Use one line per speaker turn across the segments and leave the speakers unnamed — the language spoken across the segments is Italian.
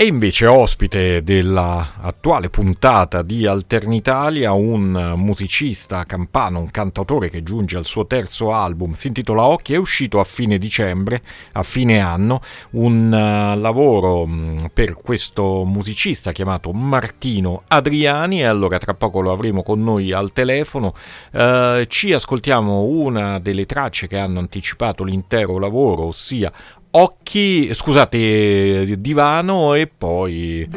E invece ospite dell'attuale puntata di Alternitalia un musicista campano, un cantautore che giunge al suo terzo album, si intitola Occhi, è uscito a fine dicembre, a fine anno, un uh, lavoro um, per questo musicista chiamato Martino Adriani e allora tra poco lo avremo con noi al telefono. Uh, ci ascoltiamo una delle tracce che hanno anticipato l'intero lavoro, ossia Occhi, scusate, Divano e poi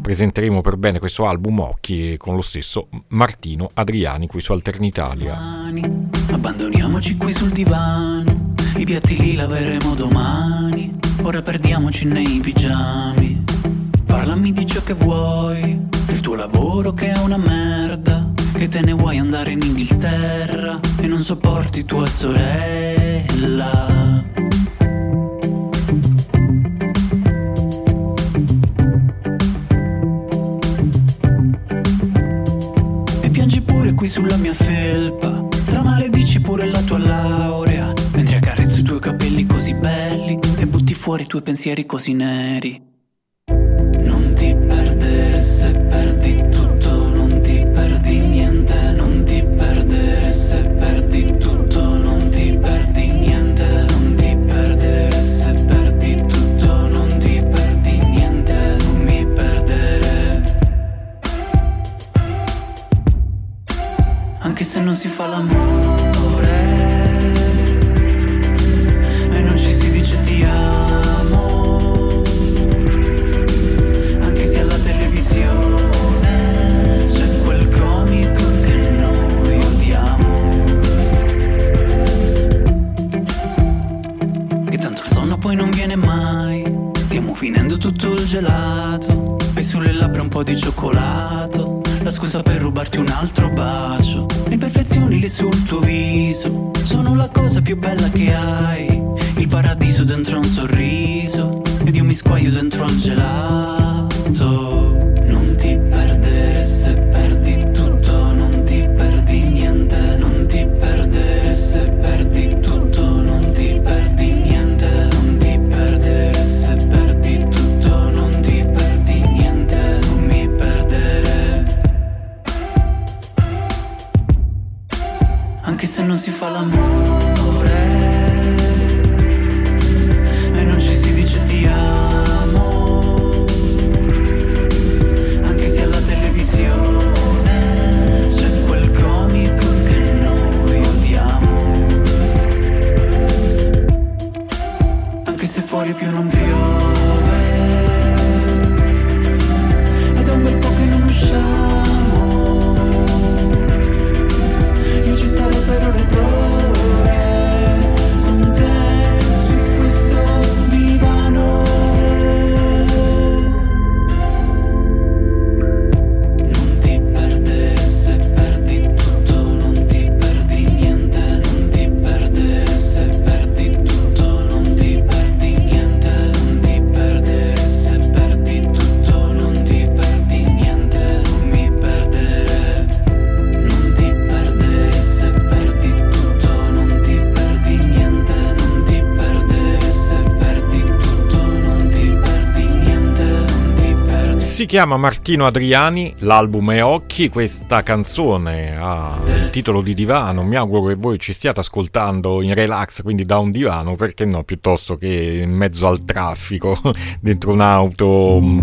presenteremo per bene questo album Occhi con lo stesso Martino Adriani qui su Alternitalia.
Abbandoniamoci qui sul divano, i piatti li laveremo domani, ora perdiamoci nei pigiami. Parlami di ciò che vuoi, del tuo lavoro che è una merda, che te ne vuoi andare in Inghilterra e non sopporti tua sorella. Qui sulla mia felpa. Stramaledici pure la tua laurea. Mentre accarezzo i tuoi capelli così belli E butti fuori i tuoi pensieri così neri
chiama Martino Adriani, l'album è Occhi, questa canzone ha il titolo di divano, mi auguro che voi ci stiate ascoltando in relax, quindi da un divano, perché no, piuttosto che in mezzo al traffico, dentro un'auto mm,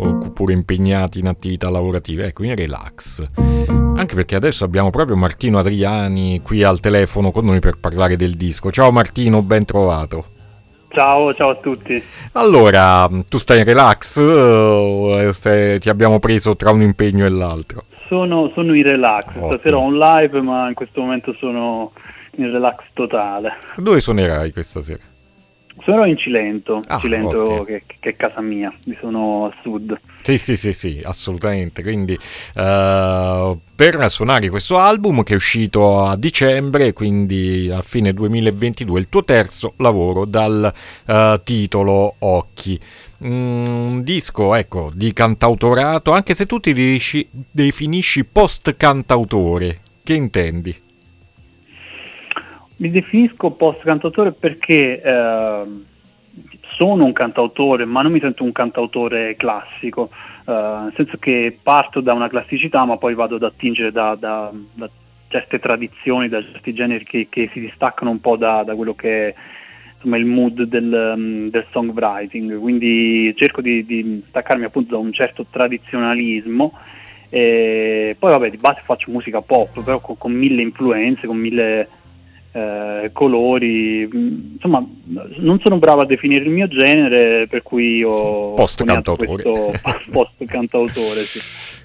oppure impegnati in attività lavorative, ecco, in relax. Anche perché adesso abbiamo proprio Martino Adriani qui al telefono con noi per parlare del disco. Ciao Martino, ben trovato.
Ciao, ciao a tutti.
Allora, tu stai in relax o se ti abbiamo preso tra un impegno e l'altro?
Sono, sono in relax, Ottimo. stasera ho un live ma in questo momento sono in relax totale.
Dove suonerai questa sera?
Sono in Cilento, ah, Cilento che, che, è casa mia, sono a sud.
Sì, sì, sì, sì, assolutamente. Quindi uh, per suonare questo album che è uscito a dicembre, quindi a fine 2022, il tuo terzo lavoro dal uh, titolo Occhi. Mm, un disco, ecco, di cantautorato, anche se tu ti definisci post-cantautore. Che intendi?
Mi definisco post cantautore perché eh, sono un cantautore, ma non mi sento un cantautore classico, uh, nel senso che parto da una classicità, ma poi vado ad attingere da, da, da certe tradizioni, da certi generi che, che, si distaccano un po' da, da quello che è insomma, il mood del, um, del, songwriting. Quindi cerco di, di staccarmi appunto da un certo tradizionalismo. E poi vabbè di base faccio musica pop, però con, con mille influenze, con mille eh, colori, insomma non sono bravo a definire il mio genere per cui io
post cantautore
post cantautore sì.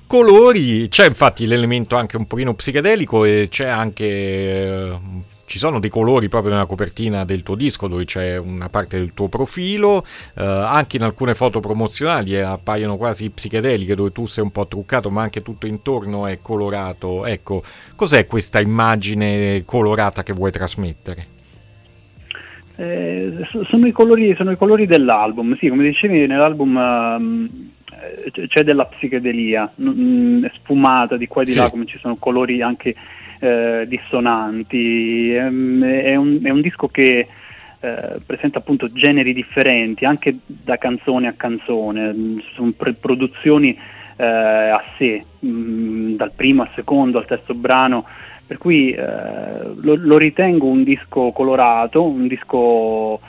colori c'è infatti l'elemento anche un pochino psichedelico e c'è anche eh, ci sono dei colori proprio nella copertina del tuo disco dove c'è una parte del tuo profilo, eh, anche in alcune foto promozionali appaiono quasi psichedeliche dove tu sei un po' truccato ma anche tutto intorno è colorato. Ecco, cos'è questa immagine colorata che vuoi trasmettere?
Eh, sono, i colori, sono, i colori, dell'album, sì, come dicevi nell'album um, c'è della psichedelia, mh, sfumata di qua e di sì. là, come ci sono colori anche eh, dissonanti. È, ehm, è, un, è, un, disco che eh, presenta appunto generi differenti, anche da canzone a canzone, sono pre- produzioni eh, a sé, mh, mm, dal primo al secondo al terzo brano, per cui eh, lo, lo, ritengo un disco colorato, un disco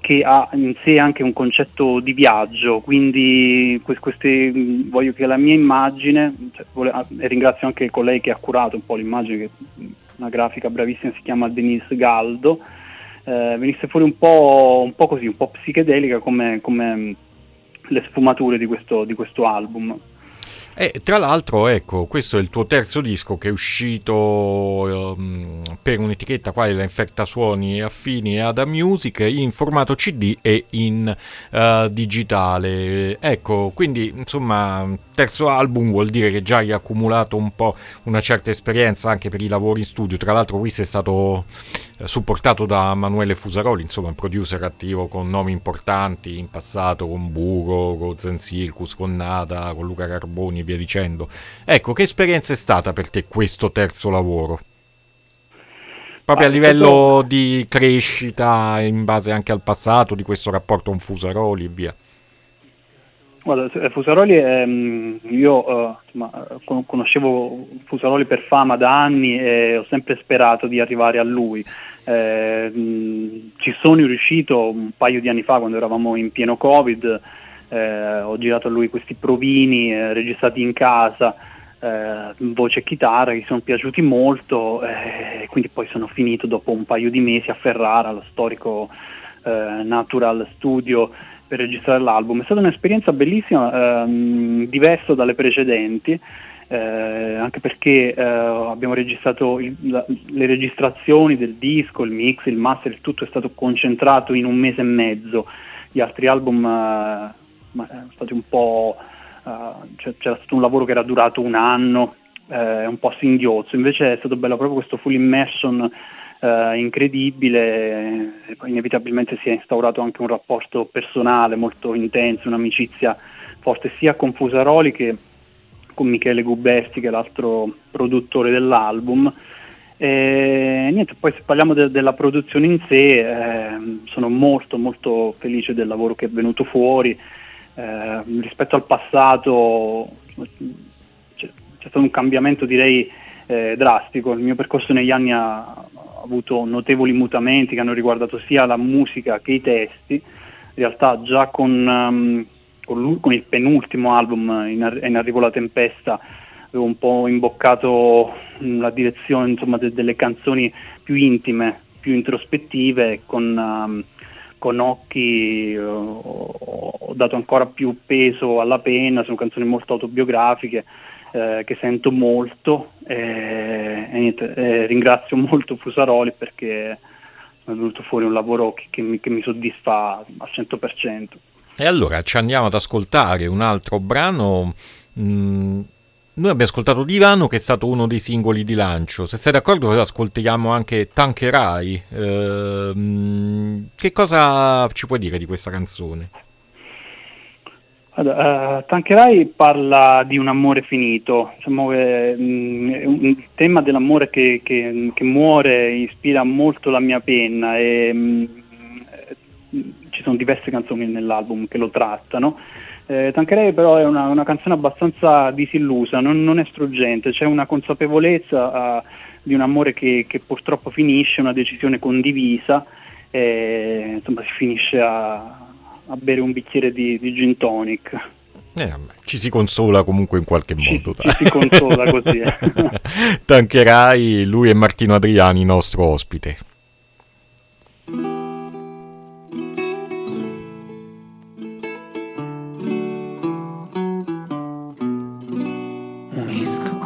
che ha in sé anche un concetto di viaggio, quindi queste, voglio che la mia immagine, cioè, ah, e ringrazio anche colei che ha curato un po' l'immagine, che una grafica bravissima si chiama Denise Galdo, eh, venisse fuori un po', un po', così, un po' psichedelica come, come le sfumature di questo, di questo album.
E tra l'altro, ecco, questo è il tuo terzo disco che è uscito um, per un'etichetta quale la Infecta Suoni Affini ad A Music in formato CD e in uh, digitale. Ecco, quindi insomma, terzo album vuol dire che già hai accumulato un po' una certa esperienza anche per i lavori in studio. Tra l'altro, qui sei stato eh, supportato da Manuele Fusaroli, insomma, un producer attivo con nomi importanti in passato, con Bugo, con Zenzircus, con Nada, con Luca Carboni e via dicendo. Ecco, che esperienza è stata per te questo terzo lavoro? Proprio a livello di crescita in base anche al passato, di questo rapporto con Fusaroli e via.
Guarda, Fusaroli, ehm, io eh, insomma, conoscevo Fusaroli per fama da anni e ho sempre sperato di arrivare a lui. Eh, ci sono riuscito un paio di anni fa quando eravamo in pieno Covid, eh, ho girato a lui questi provini eh, registrati in casa, eh, voce e chitarra, che sono piaciuti molto, eh, quindi poi sono finito dopo un paio di mesi a Ferrara, allo storico eh, Natural Studio, per registrare l'album. È stata un'esperienza bellissima, ehm, diversa dalle precedenti. Eh, anche perché eh, abbiamo registrato il, la, le registrazioni del disco, il mix, il master, il tutto è stato concentrato in un mese e mezzo. Gli altri album eh, ma è stato un po', uh, c'era stato un lavoro che era durato un anno, eh, un po' singhiozzo, invece è stato bello proprio questo full immersion eh, incredibile, inevitabilmente si è instaurato anche un rapporto personale molto intenso, un'amicizia forte sia con Fusaroli che con Michele Guberti che è l'altro produttore dell'album. E niente, poi se parliamo de- della produzione in sé, eh, sono molto molto felice del lavoro che è venuto fuori eh, rispetto al passato c'è, c'è, stato un cambiamento direi eh, drastico, il mio percorso negli anni ha, avuto notevoli mutamenti che hanno riguardato sia la musica che i testi, in realtà già con, um, con, con il penultimo album in, Ar- in, Arrivo la Tempesta avevo un po' imboccato la direzione insomma, de- delle canzoni più intime, più introspettive, con... Um, con occhi eh, ho dato ancora più peso alla penna, sono canzoni molto autobiografiche eh, che sento molto e, e niente, eh, ringrazio molto Fusaroli perché è venuto fuori un lavoro che, che, mi, che mi soddisfa al 100%.
E allora ci andiamo ad ascoltare un altro brano. Mh, mm, noi abbiamo ascoltato Divano che è stato uno dei singoli di lancio. Se sei d'accordo ascoltiamo anche Tankerai. Ehm, che cosa ci puoi dire di questa canzone?
Allora, uh, Tankerai parla di un amore finito, diciamo che, mh, il tema dell'amore che, che, che, muore ispira molto la mia penna e mh, mm, ci sono diverse canzoni nell'album che lo trattano. Eh, Tancherei però è una, una, canzone abbastanza disillusa, non, non, è struggente, c'è una consapevolezza uh, di un amore che, che, purtroppo finisce, una decisione condivisa, e, insomma si finisce a, a bere un bicchiere di, di gin tonic.
Eh, ci si consola comunque in qualche modo.
Ci, ci si consola così. Eh.
Tancherai, lui e Martino Adriani, nostro ospite.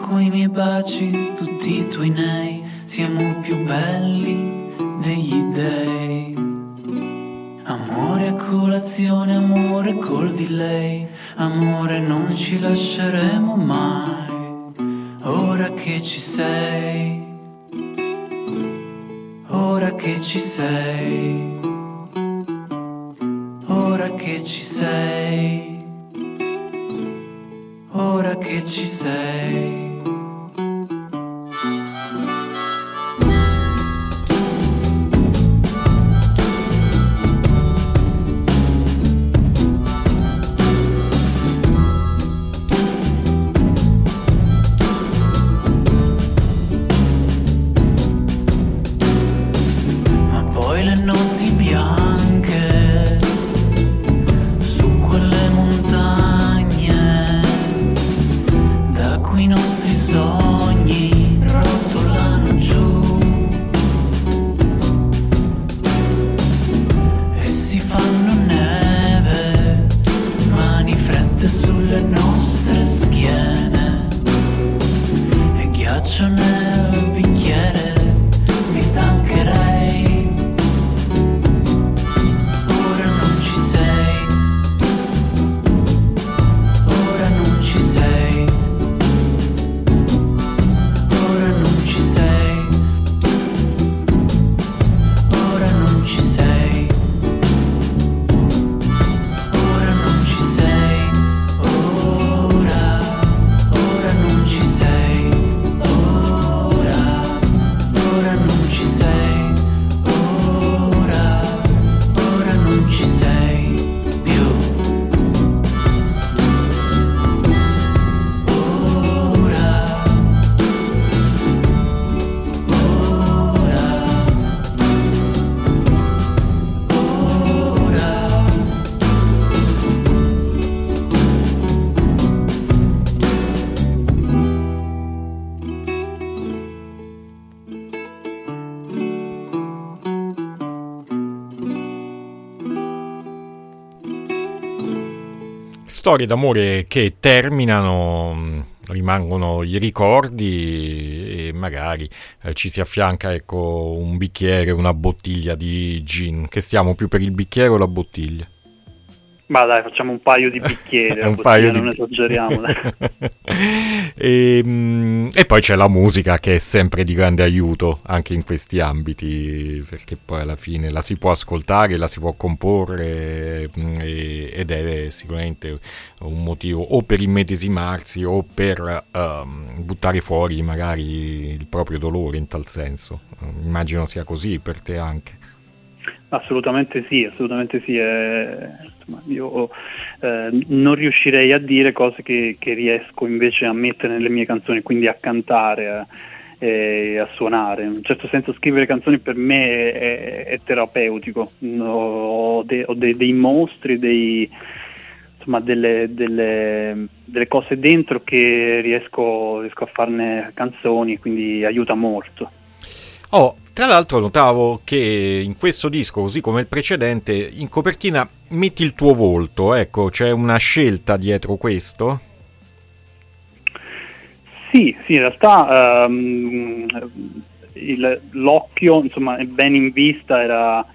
Coi miei baci tutti i tuoi nei, siamo più belli degli dei. Amore a colazione, amore col delay. Amore non ci lasceremo mai, ora che ci sei, ora che ci sei, ora che ci sei, ora che ci sei.
Storie d'amore che terminano, mm, rimangono i ricordi e magari eh, ci si affianca ecco, un bicchiere, una bottiglia di gin. Che stiamo più per il bicchiere o la bottiglia?
Ma dai, facciamo un paio di bicchieri, un paio di... non esageriamo.
e, ehm, e, poi c'è la musica che è sempre di grande aiuto anche in questi ambiti, perché poi alla fine la si può ascoltare, la si può comporre mm, e, ed è sicuramente un motivo o per immedesimarsi o per um, buttare fuori magari il proprio dolore in tal senso. Immagino sia così per te anche.
Assolutamente sì, assolutamente sì. Eh, insomma, io eh, non riuscirei a dire cose che, che, riesco invece a mettere nelle mie canzoni, quindi a cantare eh, e a suonare. In un certo senso scrivere canzoni per me è, è terapeutico. Ho, de, ho de, dei mostri, dei, insomma, delle, delle, delle, cose dentro che riesco, riesco a farne canzoni, quindi aiuta molto.
Oh, tra l'altro notavo che in questo disco, così come il precedente, in copertina metti il tuo volto, ecco, c'è una scelta dietro questo?
Sì, sì, in realtà um, il, l'occhio, insomma, ben in vista era...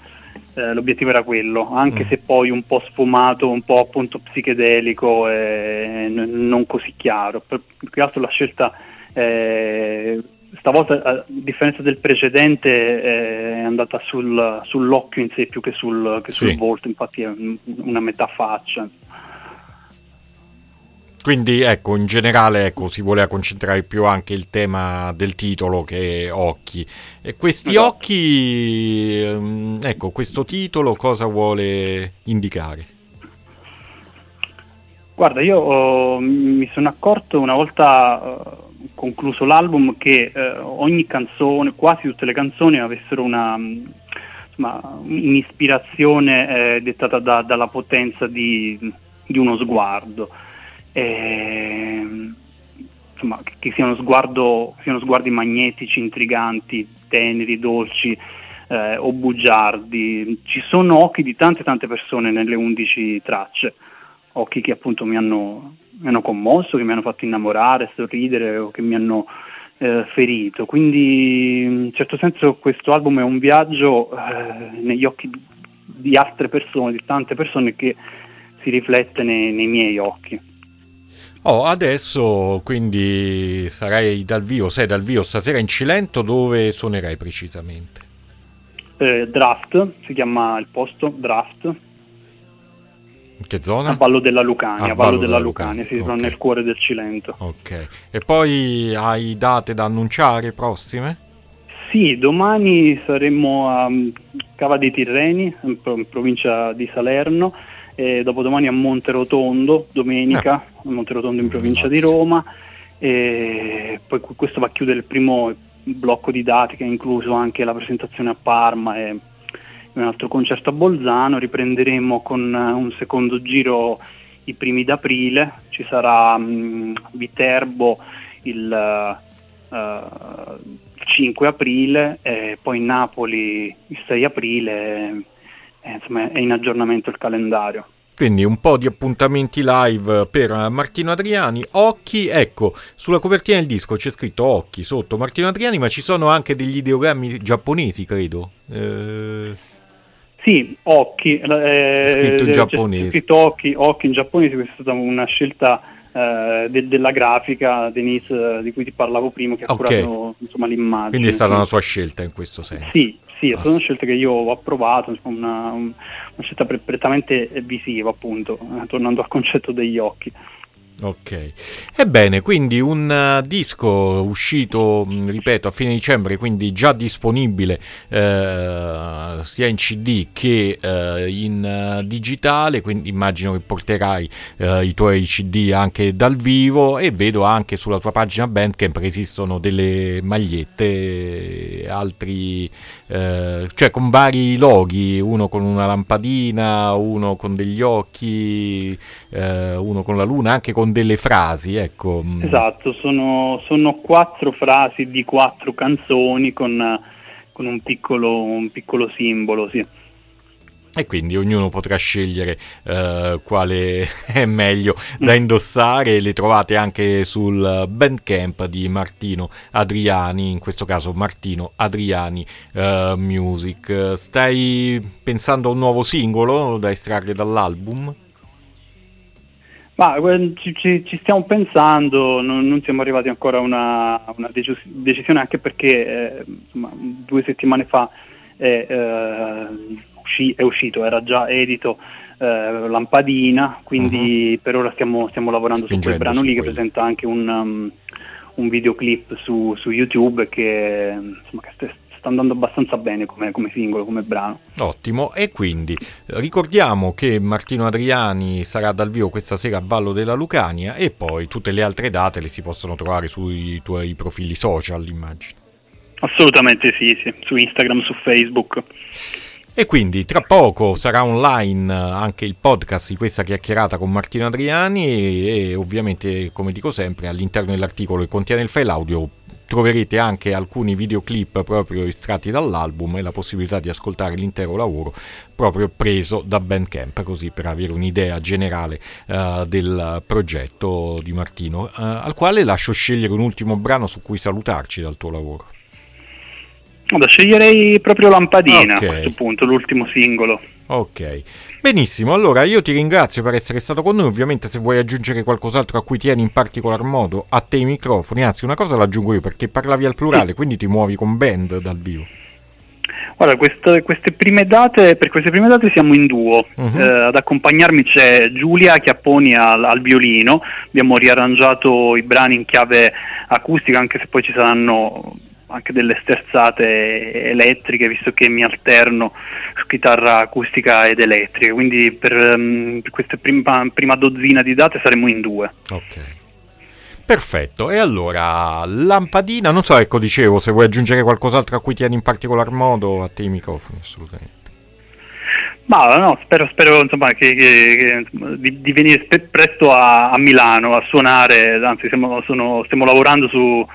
Eh, l'obiettivo era quello, anche mm. se poi un po' sfumato, un po' appunto psichedelico e n- non così chiaro. Per, più che altro la scelta eh, stavolta a differenza del precedente è andata sul, sull'occhio in sé più che sul, che sul sì. volto, infatti è una metà faccia.
Quindi ecco, in generale ecco, si voleva concentrare più anche il tema del titolo che occhi. E questi esatto. occhi, ehm, ecco, questo titolo cosa vuole indicare?
Guarda, io oh, mi sono accorto una volta uh, concluso l'album che uh, ogni canzone, quasi tutte le canzoni avessero una, insomma, un'ispirazione eh, dettata da, dalla potenza di, di uno sguardo eh, insomma, che siano, sguardo, siano, sguardi magnetici, intriganti, teneri, dolci eh, o bugiardi. Ci sono occhi di tante tante persone nelle 11 tracce, occhi che appunto mi hanno, mi hanno commosso, che mi hanno fatto innamorare, sorridere o che mi hanno eh, ferito. Quindi in un certo senso questo album è un viaggio eh, negli occhi di altre persone, di tante persone che si riflette nei, nei miei occhi.
Oh, adesso quindi sarai dal vivo, sei dal vivo stasera in Cilento, dove suonerai precisamente?
Eh, draft, si chiama il posto, Draft.
Che zona?
A Vallo della Lucania, a Vallo, della, della Lucania, si okay. nel cuore del Cilento.
Ok, e poi hai date da annunciare prossime?
Sì, domani saremo a Cava dei Tirreni, in provincia di Salerno, e dopodomani a Monterotondo, domenica, ah. a Monterotondo in provincia Grazie. di Roma, e poi questo va a chiudere il primo blocco di dati che ha incluso anche la presentazione a Parma e un altro concerto a Bolzano, riprenderemo con un secondo giro i primi d'aprile, ci sarà um, Viterbo il uh, 5 aprile e poi Napoli il 6 aprile eh, insomma, è in aggiornamento il calendario.
Quindi un po' di appuntamenti live per Martino Adriani. Occhi, ecco, sulla copertina del disco c'è scritto Occhi sotto Martino Adriani, ma ci sono anche degli ideogrammi giapponesi, credo. Eh...
Sì, Occhi. Eh,
scritto in giapponese.
Scritto occhi, occhi in giapponese, questa è stata una scelta eh, de- della grafica Denise di cui ti parlavo prima che ha okay. curato insomma, l'immagine.
Quindi è stata una sua scelta in questo senso.
Sì, sì, è stata una scelta che io ho approvato, una, una scelta prettamente visiva appunto, eh, tornando al concetto degli occhi.
Ok, ebbene, quindi un uh, disco uscito, mm, ripeto, a fine dicembre, quindi già disponibile eh, sia in CD che eh, in uh, digitale, quindi immagino che porterai eh, i tuoi CD anche dal vivo e vedo anche sulla tua pagina Bandcamp che esistono delle magliette, altri, eh, cioè con vari loghi, uno con una lampadina, uno con degli occhi, eh, uno con la luna, anche con delle frasi, ecco.
Mm. Esatto, sono, sono quattro frasi di quattro canzoni con, con un, piccolo, un, piccolo, simbolo, sì.
E quindi ognuno potrà scegliere uh, quale è meglio da indossare. Le trovate anche sul bandcamp di Martino Adriani, in questo caso Martino Adriani uh, Music. Stai pensando a un nuovo singolo da estrarre dall'album?
Ma ci, ci, ci, stiamo pensando, non, non, siamo arrivati ancora a una, una decisione anche perché eh, insomma, due settimane fa è, eh, usci, è, uscito, era già edito eh, Lampadina, quindi uh-huh. per ora stiamo, stiamo lavorando Spingendo su quel brano lì che presenta anche un, um, un videoclip su, su YouTube che, insomma, che sta andando abbastanza bene come, come, singolo, come brano.
Ottimo, e quindi ricordiamo che Martino Adriani sarà dal vivo questa sera a Ballo della Lucania e poi tutte le altre date le si possono trovare sui tuoi profili social, immagino.
Assolutamente sì, sì, su Instagram, su Facebook.
E quindi tra poco sarà online anche il podcast di questa chiacchierata con Martino Adriani e, e ovviamente, come dico sempre, all'interno dell'articolo che contiene il file audio troverete anche alcuni videoclip proprio estratti dall'album e la possibilità di ascoltare l'intero lavoro proprio preso da Bandcamp, così per avere un'idea generale uh, del progetto di Martino, uh, al quale lascio scegliere un ultimo brano su cui salutarci dal tuo lavoro.
Allora, sceglierei proprio Lampadina okay. a questo punto, l'ultimo singolo.
Ok, benissimo. Allora io ti ringrazio per essere stato con noi. Ovviamente, se vuoi aggiungere qualcos'altro a cui tieni in particolar modo, a te i microfoni. Anzi, una cosa l'aggiungo io perché parlavi al plurale, quindi ti muovi con band dal vivo.
Guarda, queste, queste prime date, per queste prime date siamo in duo. Uh-huh. Eh, ad accompagnarmi c'è Giulia Chiapponi al, al, violino. Abbiamo riarrangiato i brani in chiave acustica, anche se poi ci saranno anche delle sterzate elettriche, visto che mi alterno su chitarra acustica ed elettrica. Quindi per, um, per questa prima, prima dozzina di date saremo in due.
Ok. Perfetto, e allora lampadina, non so, ecco dicevo, se vuoi aggiungere qualcos'altro a cui tieni in particolar modo, a te i microfoni, assolutamente.
Ma no, spero, spero insomma, che, che, che, di, di, venire presto a, a, Milano a suonare, anzi siamo, sono, stiamo lavorando su,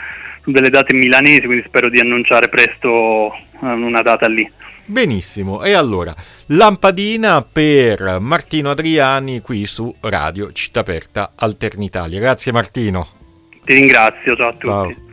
delle date milanesi, quindi spero di annunciare presto eh, una data lì.
Benissimo, e allora lampadina per Martino Adriani qui su Radio Città Aperta Alternitalia. Grazie Martino.
Ti ringrazio, ciao a tutti.
Ciao.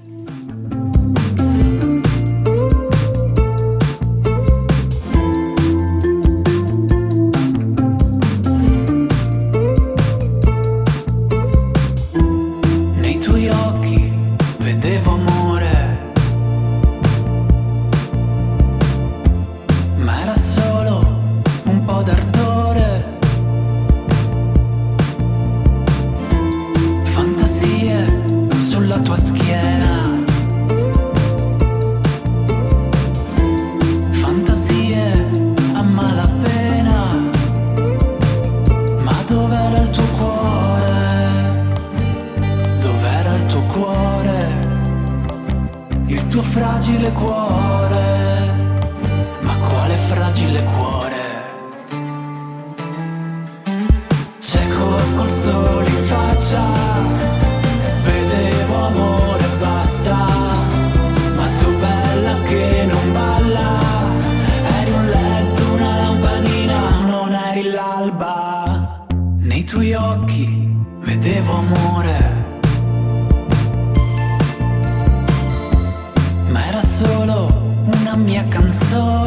концов.